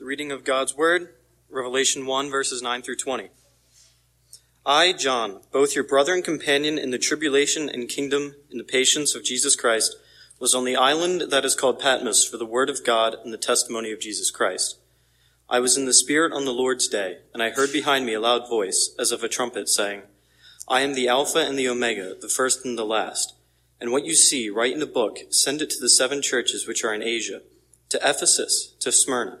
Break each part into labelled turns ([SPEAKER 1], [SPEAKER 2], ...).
[SPEAKER 1] The reading of God's Word, Revelation 1, verses 9 through 20. I, John, both your brother and companion in the tribulation and kingdom in the patience of Jesus Christ, was on the island that is called Patmos for the word of God and the testimony of Jesus Christ. I was in the Spirit on the Lord's day, and I heard behind me a loud voice, as of a trumpet, saying, I am the Alpha and the Omega, the first and the last. And what you see, write in a book, send it to the seven churches which are in Asia, to Ephesus, to Smyrna,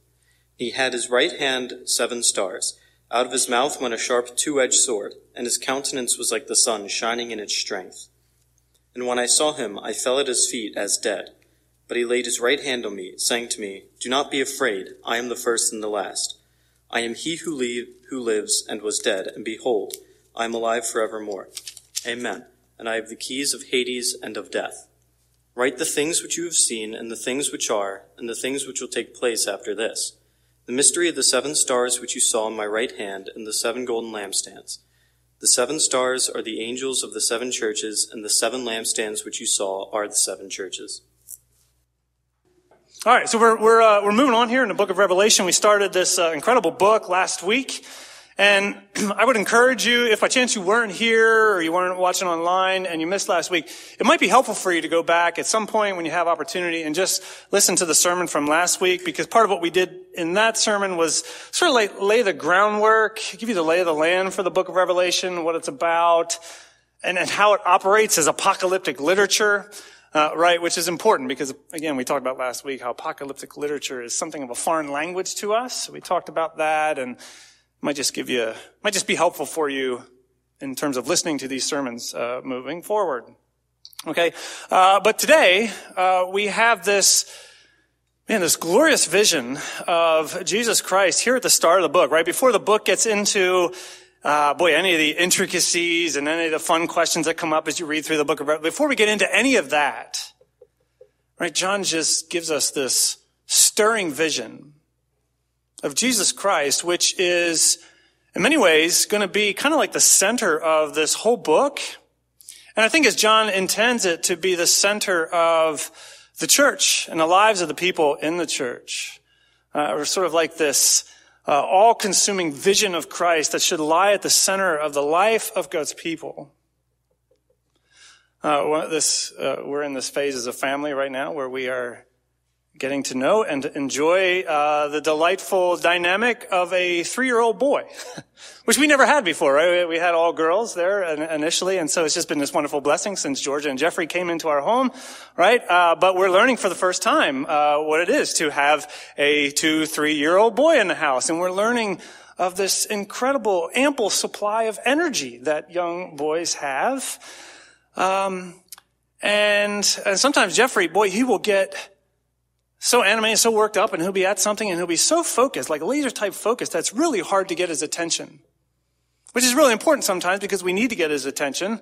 [SPEAKER 1] He had his right hand seven stars. Out of his mouth went a sharp two-edged sword, and his countenance was like the sun shining in its strength. And when I saw him, I fell at his feet as dead. But he laid his right hand on me, saying to me, Do not be afraid, I am the first and the last. I am he who, leave, who lives and was dead, and behold, I am alive forevermore. Amen. And I have the keys of Hades and of death. Write the things which you have seen, and the things which are, and the things which will take place after this the mystery of the seven stars which you saw in my right hand and the seven golden lampstands. The seven stars are the angels of the seven churches, and the seven lampstands which you saw are the seven churches.
[SPEAKER 2] All right, so we're we're uh, we're moving on here in the book of Revelation. We started this uh, incredible book last week, and I would encourage you, if by chance you weren't here or you weren't watching online and you missed last week, it might be helpful for you to go back at some point when you have opportunity and just listen to the sermon from last week because part of what we did in that sermon was sort of like lay the groundwork, give you the lay of the land for the book of Revelation, what it's about, and, and how it operates as apocalyptic literature. Uh, right, which is important because again, we talked about last week how apocalyptic literature is something of a foreign language to us. We talked about that and might just give you, might just be helpful for you in terms of listening to these sermons uh, moving forward. Okay, uh, but today uh, we have this, man, this glorious vision of Jesus Christ here at the start of the book, right before the book gets into. Uh, boy, any of the intricacies and any of the fun questions that come up as you read through the book of Revelation, before we get into any of that, right, John just gives us this stirring vision of Jesus Christ, which is in many ways going to be kind of like the center of this whole book. And I think as John intends it to be the center of the church and the lives of the people in the church, uh, or sort of like this uh, all-consuming vision of Christ that should lie at the center of the life of God's people. Uh, this, uh, we're in this phase as a family right now where we are getting to know and enjoy uh, the delightful dynamic of a three-year-old boy, which we never had before, right? We had all girls there initially, and so it's just been this wonderful blessing since Georgia and Jeffrey came into our home, right? Uh, but we're learning for the first time uh, what it is to have a two, three-year-old boy in the house, and we're learning of this incredible, ample supply of energy that young boys have. Um, and, and sometimes Jeffrey, boy, he will get so animated, so worked up, and he'll be at something and he'll be so focused, like laser type focus, that's really hard to get his attention. Which is really important sometimes because we need to get his attention.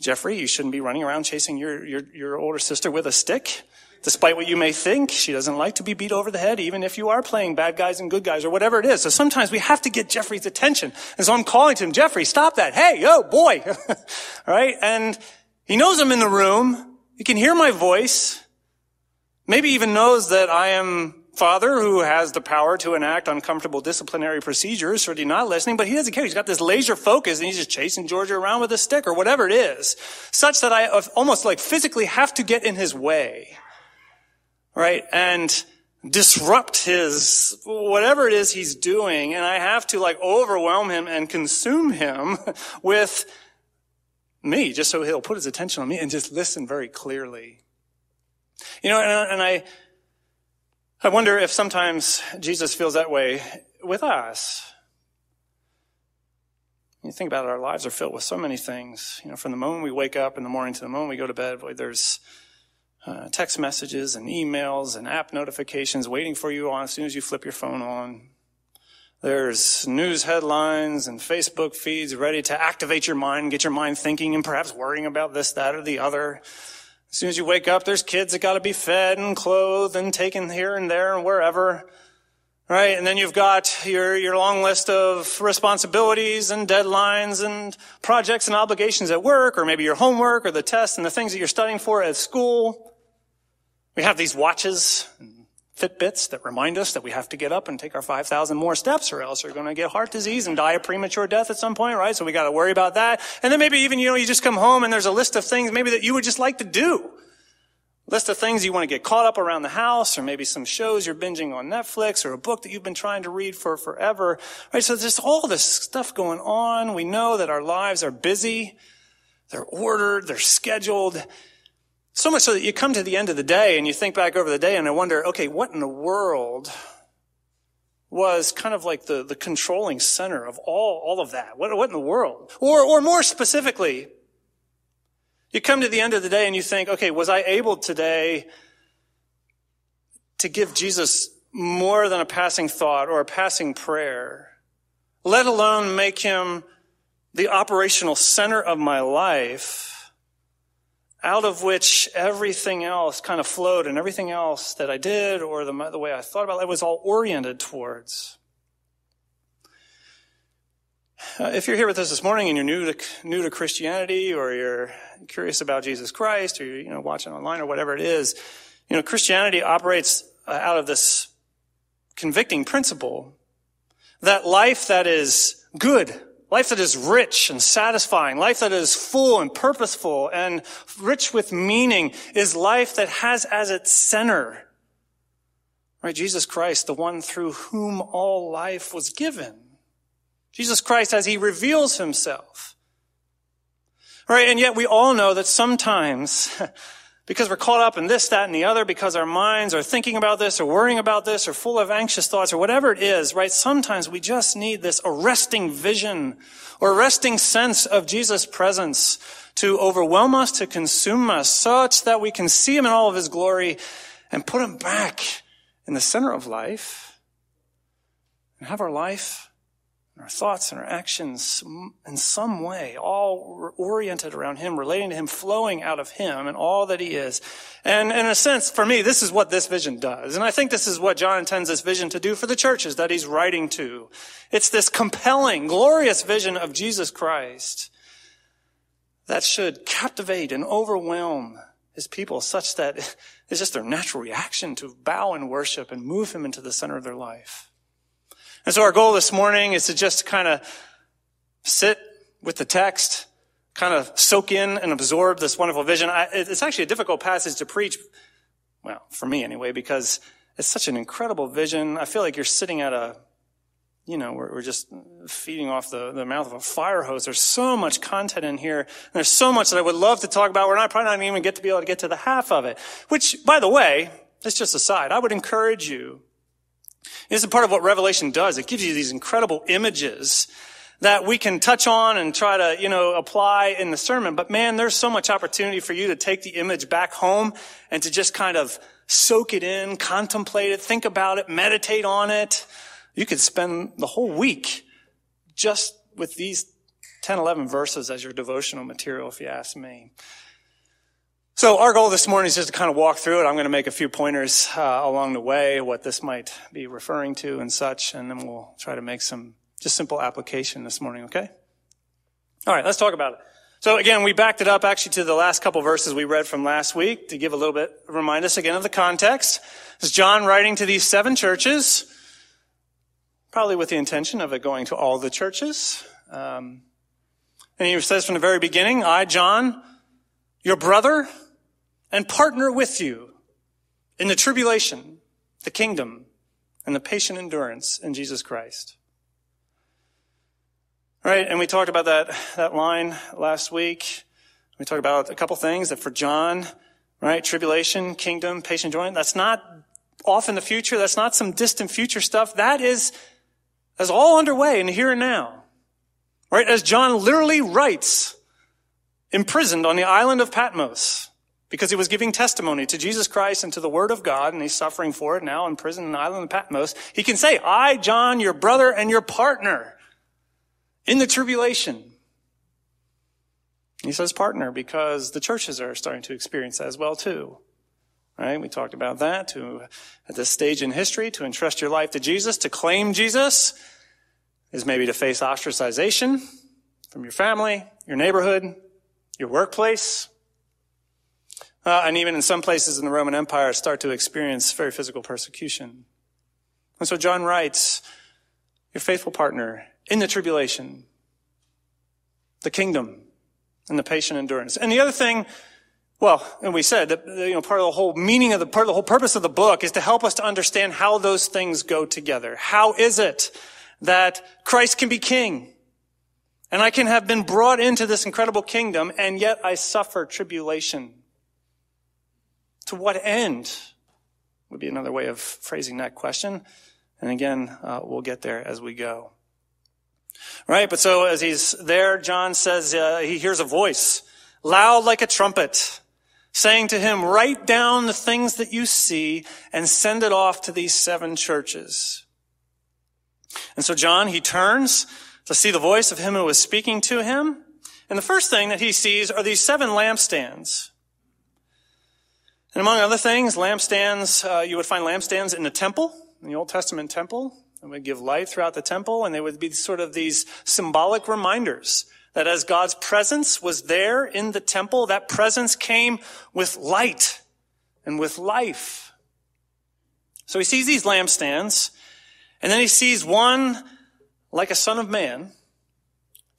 [SPEAKER 2] Jeffrey, you shouldn't be running around chasing your, your, your older sister with a stick. Despite what you may think, she doesn't like to be beat over the head, even if you are playing bad guys and good guys or whatever it is. So sometimes we have to get Jeffrey's attention. And so I'm calling to him, Jeffrey, stop that. Hey, yo, boy. right? And he knows I'm in the room. He can hear my voice. Maybe even knows that I am father who has the power to enact uncomfortable disciplinary procedures, he's not listening, but he doesn't care. He's got this laser focus and he's just chasing Georgia around with a stick or whatever it is, such that I almost like physically have to get in his way. Right? And disrupt his, whatever it is he's doing, and I have to like overwhelm him and consume him with me, just so he'll put his attention on me and just listen very clearly. You know, and, and I, I wonder if sometimes Jesus feels that way with us. You think about it, our lives are filled with so many things. You know, from the moment we wake up in the morning to the moment we go to bed, boy, there's uh, text messages and emails and app notifications waiting for you on as soon as you flip your phone on. There's news headlines and Facebook feeds ready to activate your mind, get your mind thinking and perhaps worrying about this, that, or the other. As soon as you wake up, there's kids that gotta be fed and clothed and taken here and there and wherever. Right? And then you've got your, your long list of responsibilities and deadlines and projects and obligations at work, or maybe your homework or the tests and the things that you're studying for at school. We have these watches and Fitbits that remind us that we have to get up and take our 5,000 more steps or else we're going to get heart disease and die a premature death at some point, right? So we got to worry about that. And then maybe even, you know, you just come home and there's a list of things maybe that you would just like to do. List of things you want to get caught up around the house or maybe some shows you're binging on Netflix or a book that you've been trying to read for forever, right? So there's all this stuff going on. We know that our lives are busy. They're ordered. They're scheduled. So much so that you come to the end of the day and you think back over the day and I wonder, okay, what in the world was kind of like the, the controlling center of all, all of that? What, what in the world? Or, or more specifically, you come to the end of the day and you think, okay, was I able today to give Jesus more than a passing thought or a passing prayer, let alone make him the operational center of my life? Out of which everything else kind of flowed and everything else that I did or the, the way I thought about it was all oriented towards. Uh, if you're here with us this morning and you're new to, new to Christianity or you're curious about Jesus Christ or you're, you know, watching online or whatever it is, you know, Christianity operates uh, out of this convicting principle that life that is good Life that is rich and satisfying, life that is full and purposeful and rich with meaning is life that has as its center, right, Jesus Christ, the one through whom all life was given. Jesus Christ as he reveals himself. Right, and yet we all know that sometimes because we're caught up in this, that, and the other, because our minds are thinking about this or worrying about this or full of anxious thoughts or whatever it is, right? Sometimes we just need this arresting vision or arresting sense of Jesus' presence to overwhelm us, to consume us, such that we can see him in all of his glory and put him back in the center of life and have our life our thoughts and our actions in some way, all oriented around Him, relating to Him, flowing out of Him and all that He is. And in a sense, for me, this is what this vision does. And I think this is what John intends this vision to do for the churches that he's writing to. It's this compelling, glorious vision of Jesus Christ that should captivate and overwhelm his people such that it's just their natural reaction to bow and worship and move him into the center of their life. And so our goal this morning is to just kind of sit with the text, kind of soak in and absorb this wonderful vision. I, it's actually a difficult passage to preach, well, for me anyway, because it's such an incredible vision. I feel like you're sitting at a, you know, we're, we're just feeding off the, the mouth of a fire hose. There's so much content in here. There's so much that I would love to talk about. We're not probably not even get to be able to get to the half of it. Which, by the way, it's just a side. I would encourage you this is part of what Revelation does. It gives you these incredible images that we can touch on and try to, you know, apply in the sermon. But man, there's so much opportunity for you to take the image back home and to just kind of soak it in, contemplate it, think about it, meditate on it. You could spend the whole week just with these 10, 11 verses as your devotional material, if you ask me. So our goal this morning is just to kind of walk through it. I'm going to make a few pointers uh, along the way, what this might be referring to and such, and then we'll try to make some just simple application this morning, okay? All right, let's talk about it. So again, we backed it up actually to the last couple verses we read from last week to give a little bit, remind us again of the context. This is John writing to these seven churches, probably with the intention of it going to all the churches. Um, and he says from the very beginning, I, John, your brother, and partner with you in the tribulation, the kingdom, and the patient endurance in Jesus Christ. Right? And we talked about that, that line last week. We talked about a couple things that for John, right? Tribulation, kingdom, patient endurance. That's not off in the future. That's not some distant future stuff. That is, that's all underway in the here and now. Right? As John literally writes, imprisoned on the island of Patmos because he was giving testimony to Jesus Christ and to the Word of God, and he's suffering for it now in prison in the island of Patmos, he can say, I, John, your brother and your partner in the tribulation. He says partner because the churches are starting to experience that as well too. Right? We talked about that to, at this stage in history, to entrust your life to Jesus, to claim Jesus is maybe to face ostracization from your family, your neighborhood, your workplace, uh, and even in some places in the Roman Empire start to experience very physical persecution. And so John writes, your faithful partner in the tribulation, the kingdom, and the patient endurance. And the other thing well, and we said that you know part of the whole meaning of the part of the whole purpose of the book is to help us to understand how those things go together. How is it that Christ can be king? And I can have been brought into this incredible kingdom and yet I suffer tribulation. To what end? Would be another way of phrasing that question. And again, uh, we'll get there as we go. Right? But so as he's there, John says uh, he hears a voice loud like a trumpet saying to him, write down the things that you see and send it off to these seven churches. And so John, he turns to see the voice of him who was speaking to him. And the first thing that he sees are these seven lampstands. And among other things, lampstands, uh, you would find lampstands in the temple, in the Old Testament temple. They would give light throughout the temple, and they would be sort of these symbolic reminders that as God's presence was there in the temple, that presence came with light and with life. So he sees these lampstands, and then he sees one like a son of man,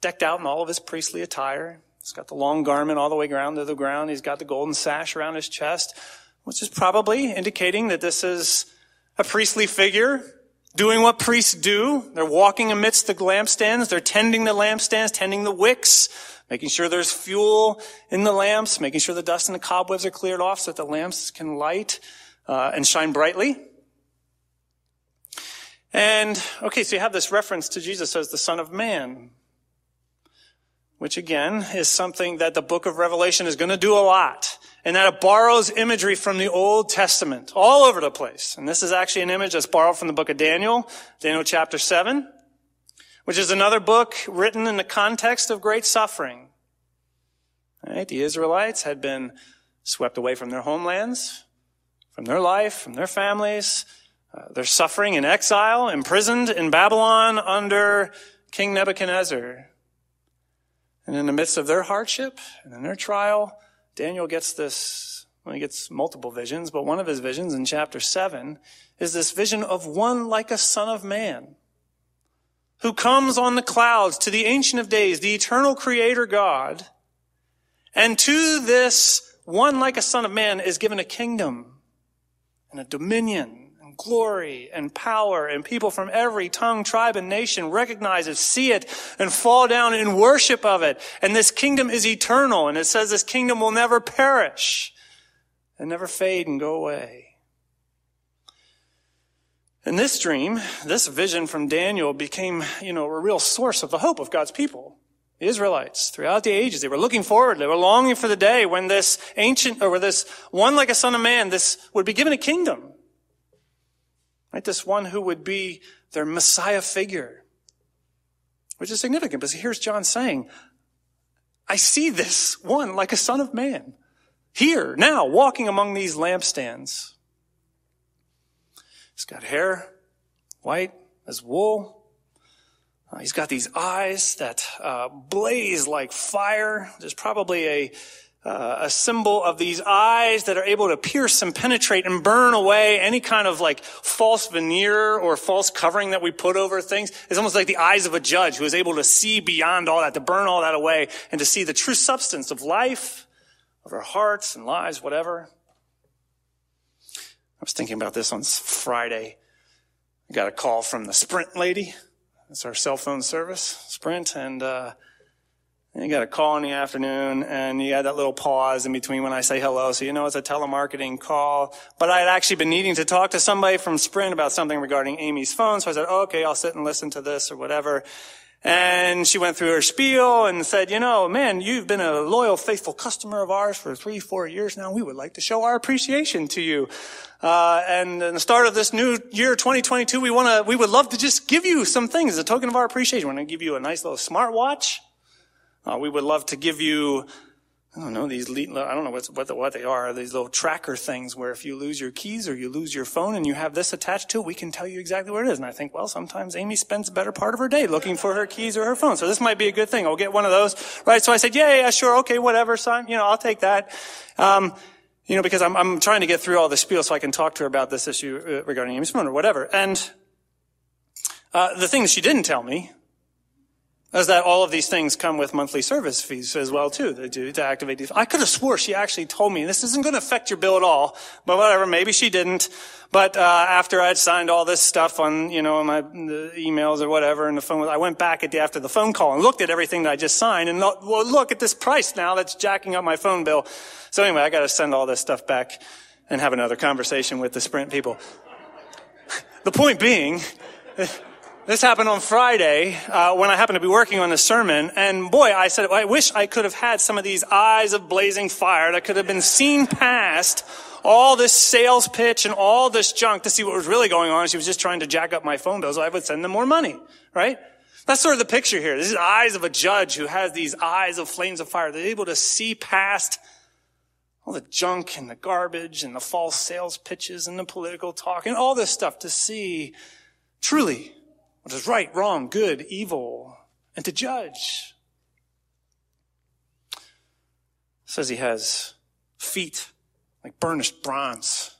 [SPEAKER 2] decked out in all of his priestly attire. He's got the long garment all the way down to the ground. He's got the golden sash around his chest, which is probably indicating that this is a priestly figure doing what priests do. They're walking amidst the lampstands. They're tending the lampstands, tending the wicks, making sure there's fuel in the lamps, making sure the dust and the cobwebs are cleared off so that the lamps can light uh, and shine brightly. And, okay, so you have this reference to Jesus as the Son of Man, which again is something that the book of Revelation is going to do a lot and that it borrows imagery from the Old Testament all over the place. And this is actually an image that's borrowed from the book of Daniel, Daniel chapter 7, which is another book written in the context of great suffering. Right? The Israelites had been swept away from their homelands, from their life, from their families. Uh, they're suffering in exile, imprisoned in Babylon under King Nebuchadnezzar. And in the midst of their hardship and in their trial, Daniel gets this, well, he gets multiple visions, but one of his visions in chapter 7 is this vision of one like a son of man who comes on the clouds to the Ancient of Days, the eternal Creator God. And to this one like a son of man is given a kingdom and a dominion glory and power and people from every tongue, tribe, and nation recognize it, see it, and fall down in worship of it. And this kingdom is eternal. And it says this kingdom will never perish and never fade and go away. And this dream, this vision from Daniel became, you know, a real source of the hope of God's people. The Israelites, throughout the ages, they were looking forward. They were longing for the day when this ancient, or this one like a son of man, this would be given a kingdom. Right? This one who would be their Messiah figure. Which is significant because here's John saying, I see this one like a son of man. Here, now, walking among these lampstands. He's got hair, white as wool. Uh, he's got these eyes that uh, blaze like fire. There's probably a uh, a symbol of these eyes that are able to pierce and penetrate and burn away any kind of like false veneer or false covering that we put over things. It's almost like the eyes of a judge who is able to see beyond all that, to burn all that away and to see the true substance of life, of our hearts and lives, whatever. I was thinking about this on Friday. I got a call from the Sprint lady. That's our cell phone service, Sprint, and uh, and you got a call in the afternoon and you had that little pause in between when I say hello. So you know it's a telemarketing call. But I had actually been needing to talk to somebody from Sprint about something regarding Amy's phone. So I said, okay, I'll sit and listen to this or whatever. And she went through her spiel and said, you know, man, you've been a loyal, faithful customer of ours for three, four years now. We would like to show our appreciation to you. Uh, and in the start of this new year, 2022, we want to, we would love to just give you some things as a token of our appreciation. We're going to give you a nice little smartwatch. Uh, we would love to give you I don't know, these, I don't know what, what, what they are, these little tracker things where if you lose your keys or you lose your phone and you have this attached to it, we can tell you exactly where it is. And I think, well, sometimes Amy spends a better part of her day looking for her keys or her phone. So this might be a good thing. I'll get one of those. Right. So I said, yeah, yeah, sure. Okay, whatever, son. You know, I'll take that. Um, you know, because I'm, I'm trying to get through all the spiel so I can talk to her about this issue uh, regarding Amy's phone or whatever. And, uh, the thing she didn't tell me is that all of these things come with monthly service fees as well too. They do to activate these. I could have swore she actually told me this isn't going to affect your bill at all, but whatever. Maybe she didn't. But uh, after I'd signed all this stuff on you know my emails or whatever and the phone, I went back at the, after the phone call and looked at everything that I just signed and look, well, look at this price now that's jacking up my phone bill. So anyway, I got to send all this stuff back and have another conversation with the Sprint people. the point being. This happened on Friday uh, when I happened to be working on the sermon, and boy, I said, I wish I could have had some of these eyes of blazing fire that could have been seen past all this sales pitch and all this junk to see what was really going on. She was just trying to jack up my phone bill so I would send them more money, right? That's sort of the picture here. This is eyes of a judge who has these eyes of flames of fire. They're able to see past all the junk and the garbage and the false sales pitches and the political talk and all this stuff to see truly what is right, wrong, good, evil, and to judge. Says he has feet like burnished bronze.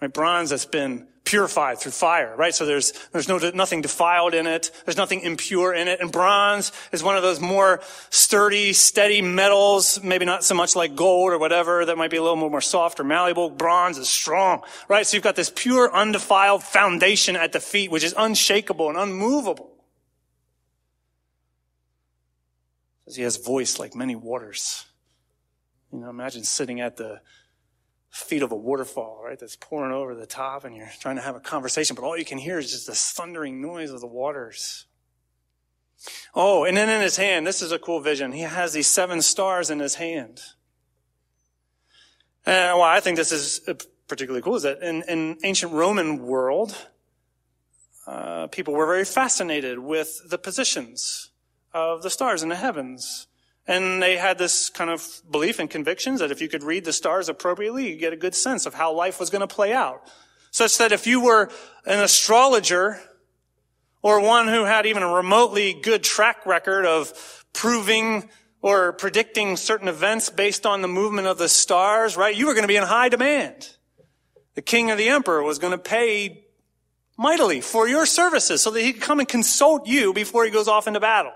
[SPEAKER 2] Right? Bronze that's been purified through fire, right? So there's, there's no, nothing defiled in it. There's nothing impure in it. And bronze is one of those more sturdy, steady metals, maybe not so much like gold or whatever, that might be a little more more soft or malleable. Bronze is strong, right? So you've got this pure, undefiled foundation at the feet, which is unshakable and unmovable. He has voice like many waters. You know, imagine sitting at the feet of a waterfall, right? That's pouring over the top and you're trying to have a conversation, but all you can hear is just this thundering noise of the waters. Oh, and then in his hand, this is a cool vision. He has these seven stars in his hand. And why I think this is particularly cool is that in, in ancient Roman world, uh, people were very fascinated with the positions of the stars in the heavens. And they had this kind of belief and convictions that if you could read the stars appropriately, you get a good sense of how life was going to play out. Such that if you were an astrologer or one who had even a remotely good track record of proving or predicting certain events based on the movement of the stars, right? You were going to be in high demand. The king or the emperor was going to pay mightily for your services so that he could come and consult you before he goes off into battle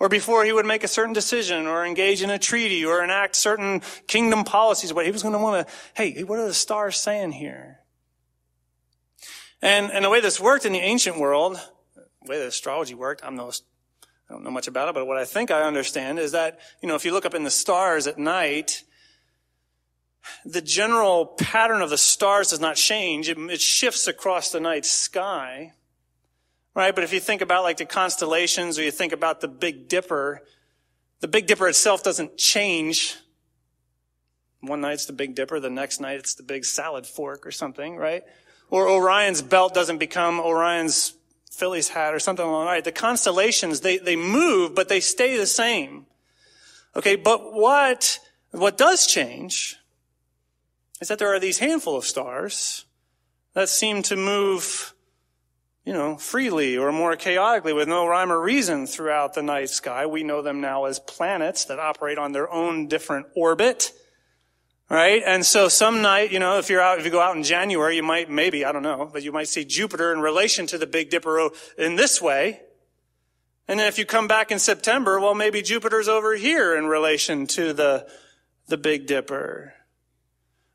[SPEAKER 2] or before he would make a certain decision or engage in a treaty or enact certain kingdom policies, but he was going to want to, hey, what are the stars saying here? And, and the way this worked in the ancient world, the way that astrology worked, I'm no, I don't know much about it, but what I think I understand is that, you know, if you look up in the stars at night, the general pattern of the stars does not change. It, it shifts across the night sky. Right? But if you think about like the constellations or you think about the Big Dipper, the Big Dipper itself doesn't change. One night it's the Big Dipper, the next night it's the big salad fork or something, right? Or Orion's belt doesn't become Orion's Phillies hat or something along the. The constellations, they, they move, but they stay the same. Okay, but what, what does change is that there are these handful of stars that seem to move you know, freely or more chaotically with no rhyme or reason throughout the night sky. We know them now as planets that operate on their own different orbit. Right? And so some night, you know, if you're out, if you go out in January, you might, maybe, I don't know, but you might see Jupiter in relation to the Big Dipper in this way. And then if you come back in September, well, maybe Jupiter's over here in relation to the, the Big Dipper.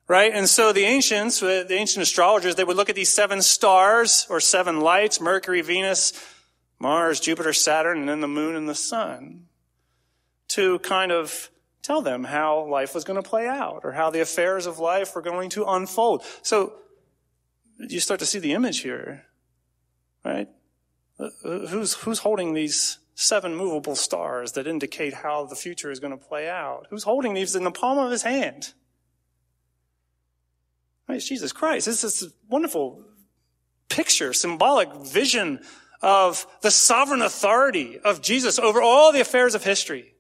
[SPEAKER 2] Right? And so the ancients, uh, the ancient astrologers, they would look at these seven stars or seven lights, Mercury, Venus, Mars, Jupiter, Saturn, and then the moon and the sun to kind of tell them how life was going to play out or how the affairs of life were going to unfold. So you start to see the image here, right? Uh, who's, who's holding these seven movable stars that indicate how the future is going to play out? Who's holding these in the palm of his hand? Jesus Christ. This is a wonderful picture, symbolic vision of the sovereign authority of Jesus over all the affairs of history.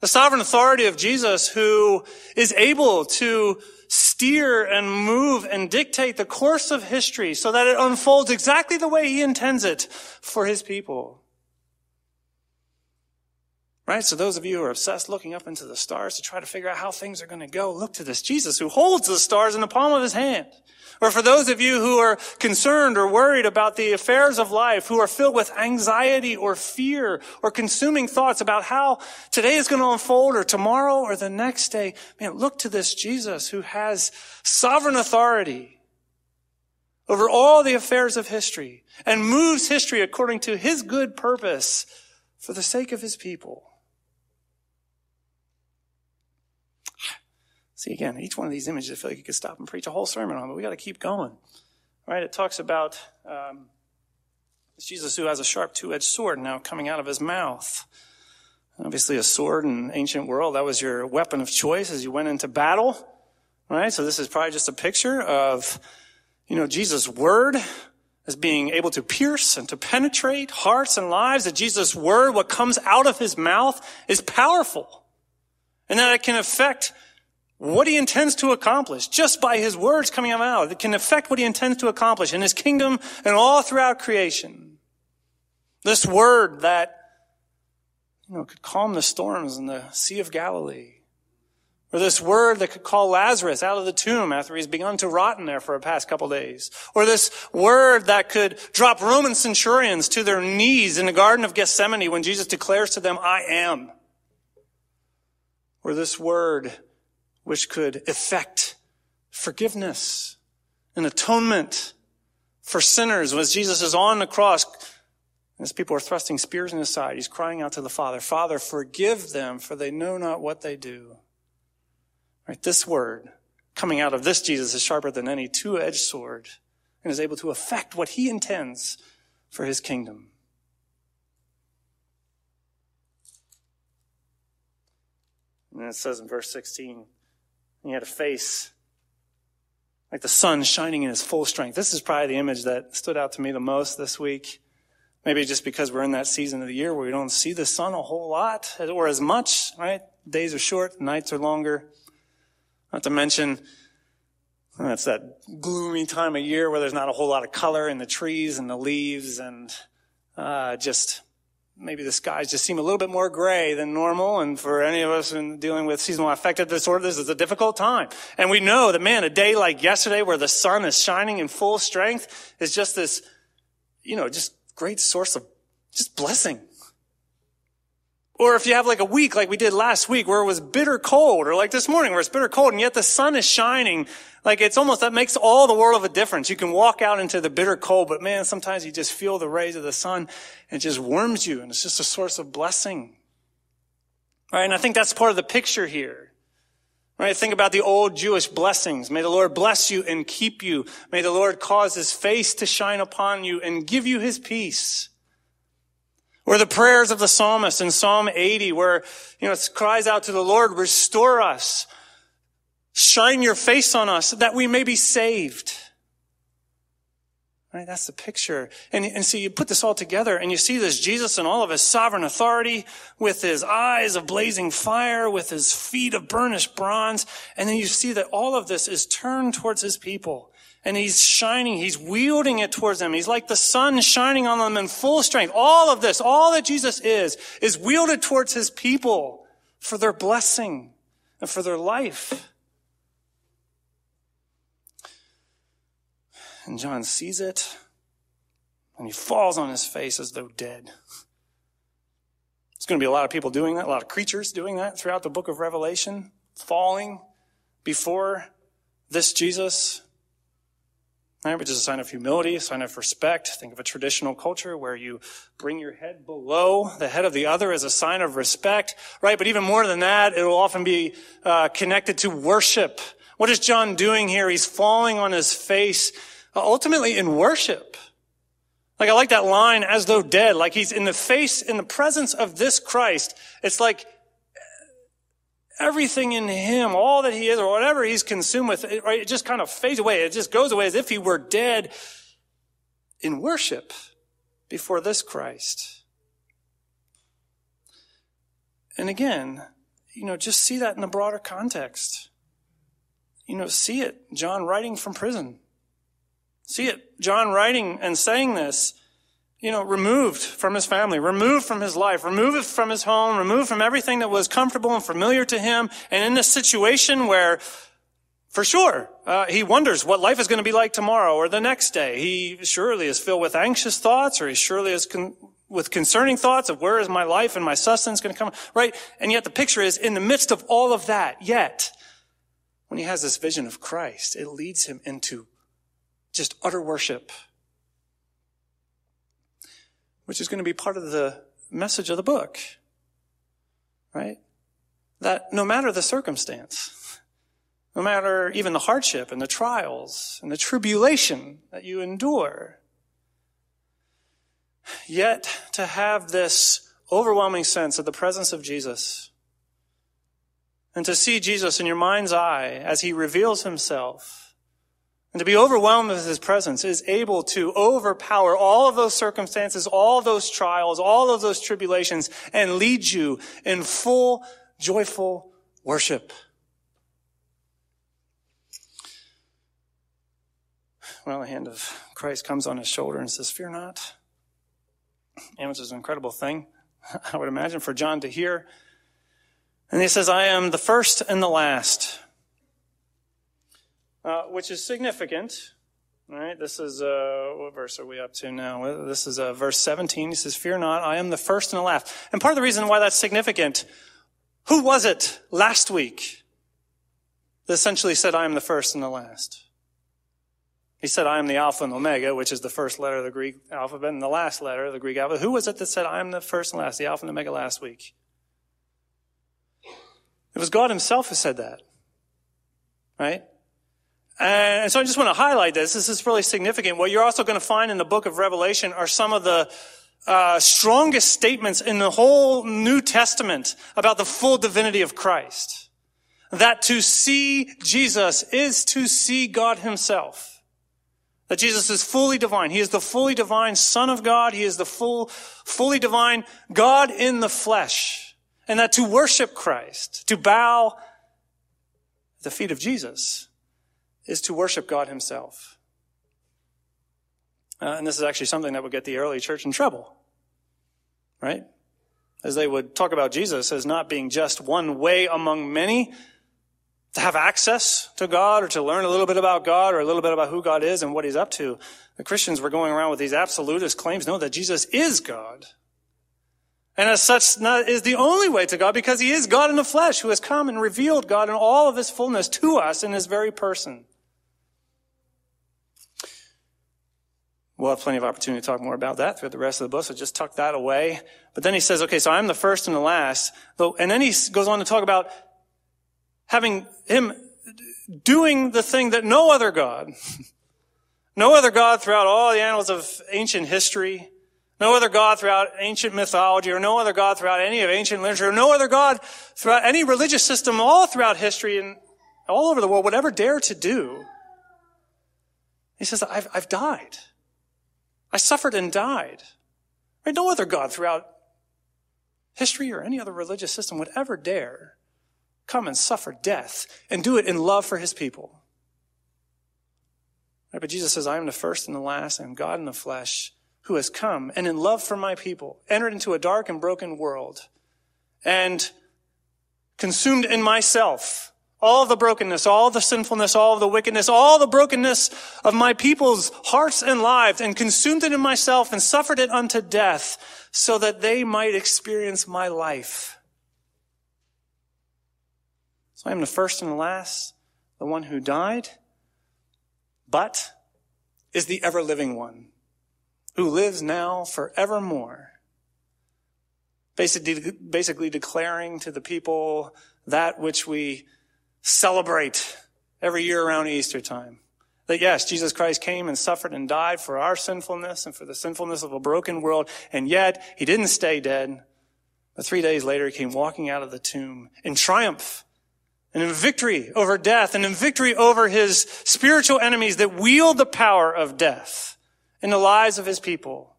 [SPEAKER 2] The sovereign authority of Jesus who is able to steer and move and dictate the course of history so that it unfolds exactly the way he intends it for his people. Right? So those of you who are obsessed looking up into the stars to try to figure out how things are going to go, look to this Jesus who holds the stars in the palm of his hand. Or for those of you who are concerned or worried about the affairs of life, who are filled with anxiety or fear or consuming thoughts about how today is going to unfold or tomorrow or the next day, man, look to this Jesus who has sovereign authority over all the affairs of history and moves history according to his good purpose for the sake of his people. See, again, each one of these images, I feel like you could stop and preach a whole sermon on, but we got to keep going. Right? It talks about um, Jesus who has a sharp two-edged sword now coming out of his mouth. Obviously, a sword in ancient world, that was your weapon of choice as you went into battle. Right? So this is probably just a picture of, you know, Jesus' word as being able to pierce and to penetrate hearts and lives. That Jesus' word, what comes out of his mouth, is powerful. And that it can affect what he intends to accomplish just by his words coming out. It can affect what he intends to accomplish in his kingdom and all throughout creation. This word that, you know, could calm the storms in the Sea of Galilee. Or this word that could call Lazarus out of the tomb after he's begun to rot in there for a past couple days. Or this word that could drop Roman centurions to their knees in the Garden of Gethsemane when Jesus declares to them, I am. Or this word which could effect forgiveness and atonement for sinners. As Jesus is on the cross, as people are thrusting spears in his side, he's crying out to the Father, Father, forgive them, for they know not what they do. Right? This word coming out of this Jesus is sharper than any two-edged sword and is able to effect what he intends for his kingdom. And it says in verse 16, he had a face like the sun shining in his full strength. This is probably the image that stood out to me the most this week. Maybe just because we're in that season of the year where we don't see the sun a whole lot or as much, right? Days are short, nights are longer. Not to mention, that's that gloomy time of year where there's not a whole lot of color in the trees and the leaves and uh, just maybe the skies just seem a little bit more gray than normal. And for any of us in dealing with seasonal affective disorder, this is a difficult time. And we know that, man, a day like yesterday where the sun is shining in full strength is just this, you know, just great source of just blessing. Or if you have like a week like we did last week where it was bitter cold, or like this morning where it's bitter cold and yet the sun is shining, like it's almost, that makes all the world of a difference. You can walk out into the bitter cold, but man, sometimes you just feel the rays of the sun and it just warms you and it's just a source of blessing. Right? And I think that's part of the picture here. Right? Think about the old Jewish blessings. May the Lord bless you and keep you. May the Lord cause his face to shine upon you and give you his peace. Or the prayers of the psalmist in Psalm 80 where, you know, it cries out to the Lord, restore us, shine your face on us that we may be saved. Right? That's the picture. And, and see, you put this all together and you see this Jesus in all of his sovereign authority with his eyes of blazing fire, with his feet of burnished bronze. And then you see that all of this is turned towards his people and he's shining, he's wielding it towards them. He's like the sun shining on them in full strength. All of this, all that Jesus is, is wielded towards his people for their blessing and for their life. And John sees it and he falls on his face as though dead. There's going to be a lot of people doing that, a lot of creatures doing that throughout the book of Revelation, falling before this Jesus right? Which is a sign of humility, a sign of respect. Think of a traditional culture where you bring your head below the head of the other as a sign of respect, right? But even more than that, it will often be uh, connected to worship. What is John doing here? He's falling on his face, uh, ultimately in worship. Like I like that line, as though dead, like he's in the face, in the presence of this Christ. It's like everything in him, all that he is, or whatever he's consumed with, it, right, it just kind of fades away. It just goes away as if he were dead in worship before this Christ. And again, you know, just see that in the broader context. You know, see it. John writing from prison. See it. John writing and saying this, you know, removed from his family, removed from his life, removed from his home, removed from everything that was comfortable and familiar to him. And in this situation where, for sure, uh, he wonders what life is going to be like tomorrow or the next day. He surely is filled with anxious thoughts or he surely is con- with concerning thoughts of where is my life and my sustenance going to come, right? And yet the picture is in the midst of all of that, yet, when he has this vision of Christ, it leads him into just utter worship, which is going to be part of the message of the book, right? That no matter the circumstance, no matter even the hardship and the trials and the tribulation that you endure, yet to have this overwhelming sense of the presence of Jesus and to see Jesus in your mind's eye as he reveals himself and to be overwhelmed with his presence is able to overpower all of those circumstances, all of those trials, all of those tribulations, and lead you in full, joyful worship. Well, the hand of Christ comes on his shoulder and says, Fear not. And which is an incredible thing, I would imagine, for John to hear. And he says, I am the first and the last uh, which is significant. Right, this is, uh, what verse are we up to now? This is uh, verse 17. He says, Fear not, I am the first and the last. And part of the reason why that's significant, who was it last week that essentially said, I am the first and the last? He said, I am the Alpha and Omega, which is the first letter of the Greek alphabet and the last letter of the Greek alphabet. Who was it that said, I am the first and last, the Alpha and Omega last week? It was God himself who said that. Right? And so I just want to highlight this. This is really significant. What you're also going to find in the book of Revelation are some of the uh, strongest statements in the whole New Testament about the full divinity of Christ. That to see Jesus is to see God himself. That Jesus is fully divine. He is the fully divine Son of God. He is the full, fully divine God in the flesh. And that to worship Christ, to bow at the feet of Jesus, is to worship God himself. Uh, and this is actually something that would get the early church in trouble, right? As they would talk about Jesus as not being just one way among many to have access to God or to learn a little bit about God or a little bit about who God is and what he's up to. The Christians were going around with these absolutist claims. No, that Jesus is God. And as such, not, is the only way to God because he is God in the flesh who has come and revealed God in all of his fullness to us in his very person. We'll have plenty of opportunity to talk more about that throughout the rest of the book, so just tuck that away. But then he says, okay, so I'm the first and the last. And then he goes on to talk about having him doing the thing that no other God, no other God throughout all the annals of ancient history, no other God throughout ancient mythology, or no other God throughout any of ancient literature, or no other God throughout any religious system all throughout history and all over the world would ever dare to do. He says, I've, I've died. I suffered and died. Right? No other God throughout history or any other religious system would ever dare come and suffer death and do it in love for his people. Right? But Jesus says, I am the first and the last. I am God in the flesh who has come and in love for my people entered into a dark and broken world and consumed in myself all the brokenness, all the sinfulness, all the wickedness, all the brokenness of my people's hearts and lives and consumed it in myself and suffered it unto death so that they might experience my life. So I am the first and the last, the one who died, but is the ever living one who lives now forevermore. Basically, basically declaring to the people that which we celebrate every year around Easter time. That yes, Jesus Christ came and suffered and died for our sinfulness and for the sinfulness of a broken world, and yet he didn't stay dead. But three days later, he came walking out of the tomb in triumph and in victory over death and in victory over his spiritual enemies that wield the power of death in the lives of his people.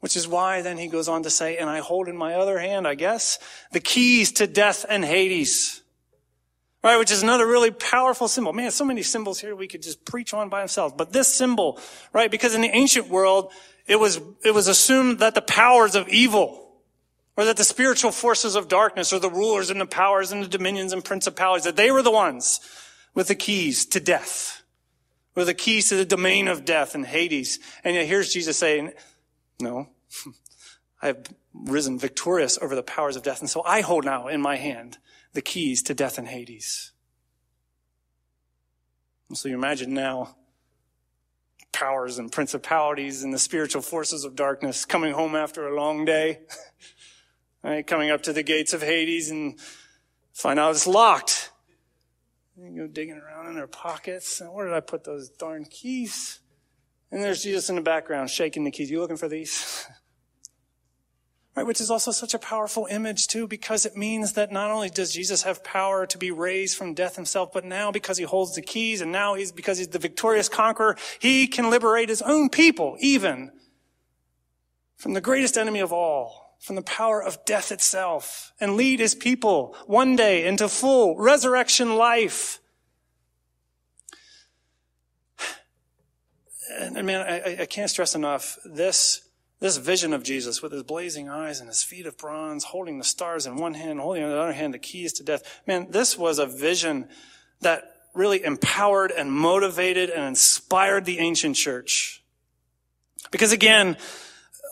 [SPEAKER 2] Which is why then he goes on to say, and I hold in my other hand, I guess, the keys to death and Hades. Right, which is another really powerful symbol. Man, so many symbols here we could just preach on by themselves. But this symbol, right, because in the ancient world, it was, it was assumed that the powers of evil, or that the spiritual forces of darkness, or the rulers and the powers and the dominions and principalities, that they were the ones with the keys to death, or the keys to the domain of death and Hades. And yet here's Jesus saying, no, I have risen victorious over the powers of death. And so I hold now in my hand the keys to death and Hades. And so you imagine now powers and principalities and the spiritual forces of darkness coming home after a long day, right? Coming up to the gates of Hades and find out it's locked. And go digging around in their pockets. And where did I put those darn keys? And there's Jesus in the background shaking the keys. You looking for these? right? Which is also such a powerful image too, because it means that not only does Jesus have power to be raised from death himself, but now because he holds the keys and now he's, because he's the victorious conqueror, he can liberate his own people, even from the greatest enemy of all, from the power of death itself, and lead his people one day into full resurrection life. And man, I, I can't stress enough this this vision of Jesus with his blazing eyes and his feet of bronze, holding the stars in one hand, holding in the other hand the keys to death. Man, this was a vision that really empowered and motivated and inspired the ancient church. Because again,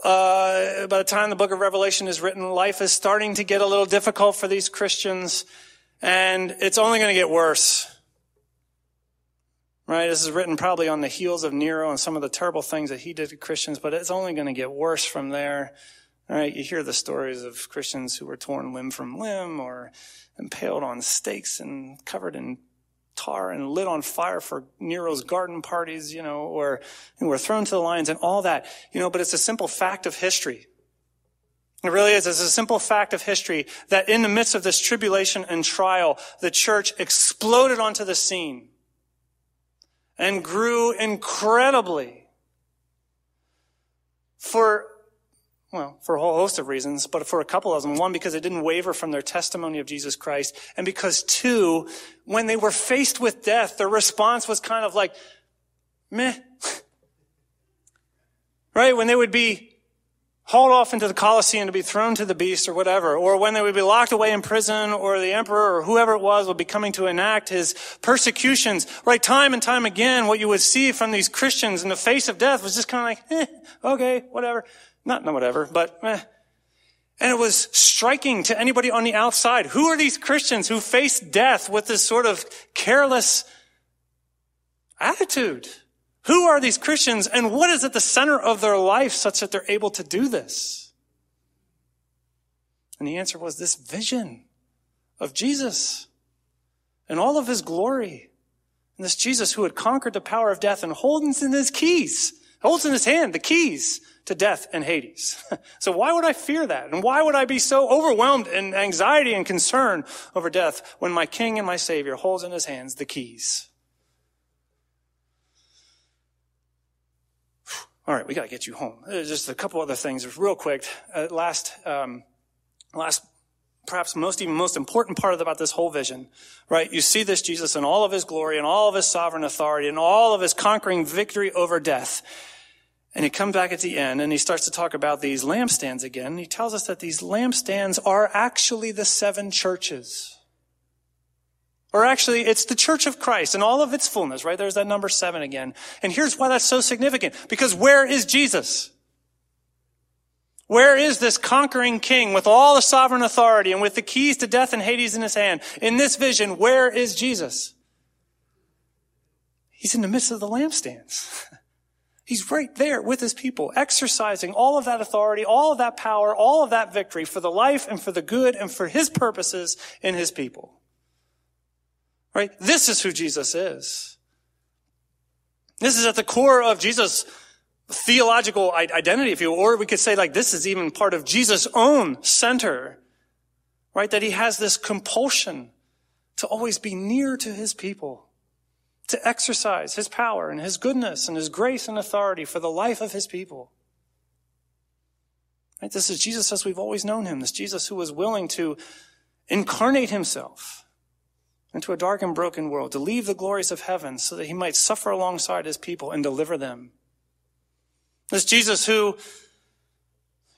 [SPEAKER 2] uh, by the time the book of Revelation is written, life is starting to get a little difficult for these Christians, and it's only going to get worse. Right? This is written probably on the heels of Nero and some of the terrible things that he did to Christians, but it's only going to get worse from there. Right? You hear the stories of Christians who were torn limb from limb or impaled on stakes and covered in tar and lit on fire for Nero's garden parties, you know, or were thrown to the lions and all that, you know, but it's a simple fact of history. It really is. It's a simple fact of history that in the midst of this tribulation and trial, the church exploded onto the scene and grew incredibly for well, for a whole host of reasons, but for a couple of them. One, because it didn't waver from their testimony of Jesus Christ. And because two, when they were faced with death, their response was kind of like, meh. right? When they would be hauled off into the Colosseum to be thrown to the beast or whatever, or when they would be locked away in prison, or the emperor or whoever it was would be coming to enact his persecutions, right? Time and time again, what you would see from these Christians in the face of death was just kind of like, eh, okay, whatever. Not, not whatever, but eh. And it was striking to anybody on the outside. Who are these Christians who face death with this sort of careless attitude? Who are these Christians and what is at the center of their life such that they're able to do this? And the answer was this vision of Jesus and all of his glory. And this Jesus who had conquered the power of death and holds in his keys, holds in his hand the keys to death and Hades. so why would I fear that? And why would I be so overwhelmed in anxiety and concern over death when my King and my Savior holds in his hands the keys? All right, we got to get you home. There's just a couple other things, real quick. Uh, last, um, last, perhaps most even most important part about this whole vision, right? You see this Jesus in all of his glory and all of his sovereign authority and all of his conquering victory over death. And he comes back at the end and he starts to talk about these lampstands again. He tells us that these lampstands are actually the seven churches. Or actually, it's the church of Christ in all of its fullness, right? There's that number seven again. And here's why that's so significant. Because where is Jesus? Where is this conquering king with all the sovereign authority and with the keys to death and Hades in his hand? In this vision, where is Jesus? He's in the midst of the lampstands. He's right there with his people, exercising all of that authority, all of that power, all of that victory for the life and for the good and for his purposes in his people. Right? This is who Jesus is. This is at the core of Jesus' theological identity, if you will, or we could say like this is even part of Jesus' own center, right? That he has this compulsion to always be near to his people, to exercise his power and his goodness and his grace and authority for the life of his people. Right? This is Jesus as we've always known him, this Jesus who was willing to incarnate himself into a dark and broken world, to leave the glories of heaven so that he might suffer alongside his people and deliver them. This Jesus who,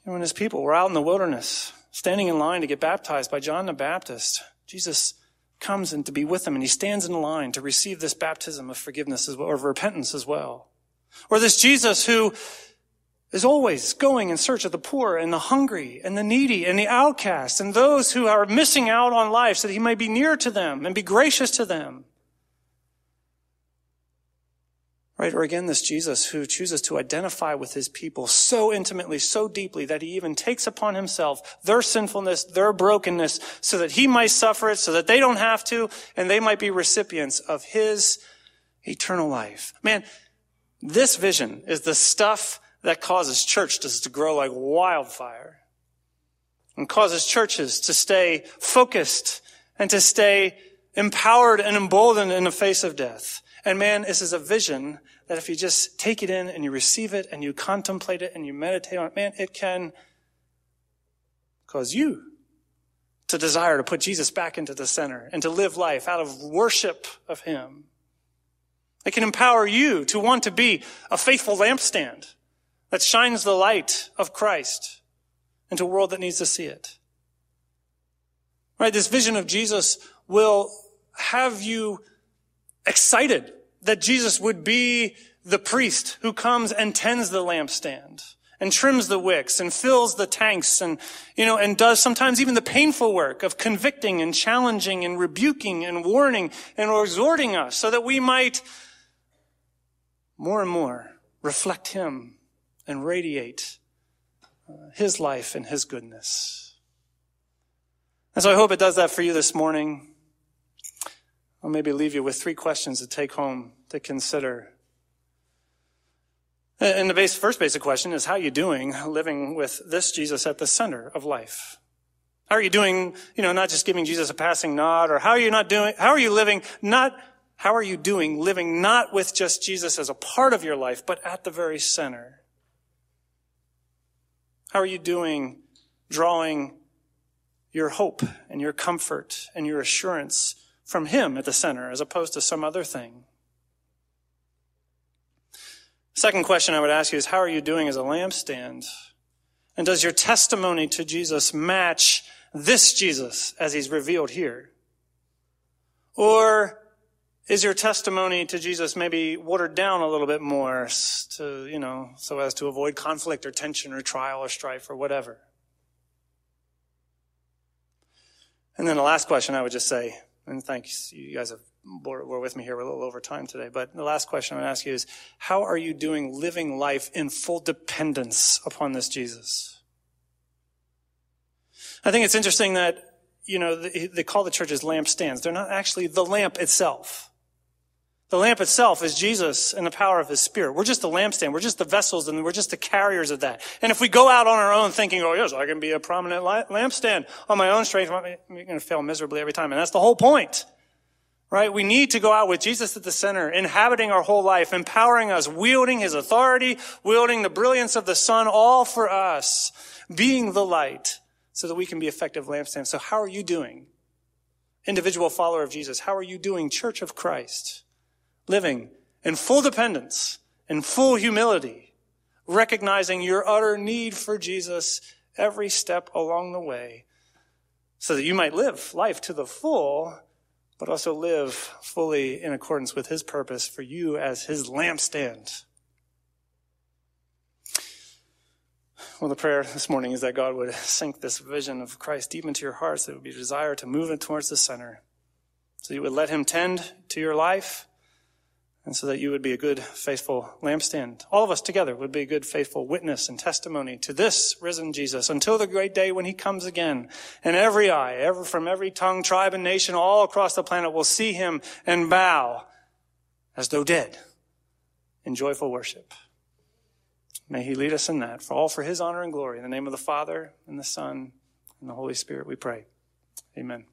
[SPEAKER 2] when his people were out in the wilderness, standing in line to get baptized by John the Baptist, Jesus comes and to be with them and he stands in line to receive this baptism of forgiveness as well, or of repentance as well. Or this Jesus who is always going in search of the poor and the hungry and the needy and the outcast and those who are missing out on life so that he may be near to them and be gracious to them. Right? Or again, this Jesus who chooses to identify with his people so intimately, so deeply that he even takes upon himself their sinfulness, their brokenness, so that he might suffer it, so that they don't have to, and they might be recipients of his eternal life. Man, this vision is the stuff that causes churches to grow like wildfire and causes churches to stay focused and to stay empowered and emboldened in the face of death. And man, this is a vision that if you just take it in and you receive it and you contemplate it and you meditate on it, man, it can cause you to desire to put Jesus back into the center and to live life out of worship of Him. It can empower you to want to be a faithful lampstand that shines the light of Christ into a world that needs to see it. Right? This vision of Jesus will have you excited that Jesus would be the priest who comes and tends the lampstand and trims the wicks and fills the tanks and, you know, and does sometimes even the painful work of convicting and challenging and rebuking and warning and exhorting us so that we might more and more reflect him and radiate uh, his life and his goodness. And so I hope it does that for you this morning. I'll maybe leave you with three questions to take home to consider. And the base, first basic question is how are you doing living with this Jesus at the center of life? How are you doing, you know, not just giving Jesus a passing nod or how are you not doing, how are you living not, how are you doing living not with just Jesus as a part of your life, but at the very center? How are you doing drawing your hope and your comfort and your assurance from Him at the center as opposed to some other thing? Second question I would ask you is how are you doing as a lampstand? And does your testimony to Jesus match this Jesus as he's revealed here? Or is your testimony to Jesus maybe watered down a little bit more to, you know, so as to avoid conflict or tension or trial or strife or whatever? And then the last question I would just say, and thanks, you guys have were with me here. A little over time today. But the last question going to ask you is, how are you doing living life in full dependence upon this Jesus? I think it's interesting that, you know, they call the churches lampstands. They're not actually the lamp itself. The lamp itself is Jesus and the power of his spirit. We're just the lampstand. We're just the vessels and we're just the carriers of that. And if we go out on our own thinking, oh yes, I can be a prominent lampstand on my own strength, I'm going to fail miserably every time. And that's the whole point. Right? We need to go out with Jesus at the center, inhabiting our whole life, empowering us, wielding his authority, wielding the brilliance of the sun, all for us, being the light so that we can be effective lampstands. So how are you doing? Individual follower of Jesus, how are you doing, Church of Christ? Living in full dependence, in full humility, recognizing your utter need for Jesus every step along the way so that you might live life to the full but also live fully in accordance with his purpose for you as his lampstand. Well, the prayer this morning is that God would sink this vision of Christ deep into your hearts. That it would be a desire to move it towards the center. So you would let him tend to your life and so that you would be a good, faithful lampstand. All of us together would be a good, faithful witness and testimony to this risen Jesus until the great day when he comes again. And every eye, ever from every tongue, tribe, and nation all across the planet will see him and bow as though dead in joyful worship. May he lead us in that, for all for his honor and glory. In the name of the Father, and the Son, and the Holy Spirit, we pray. Amen.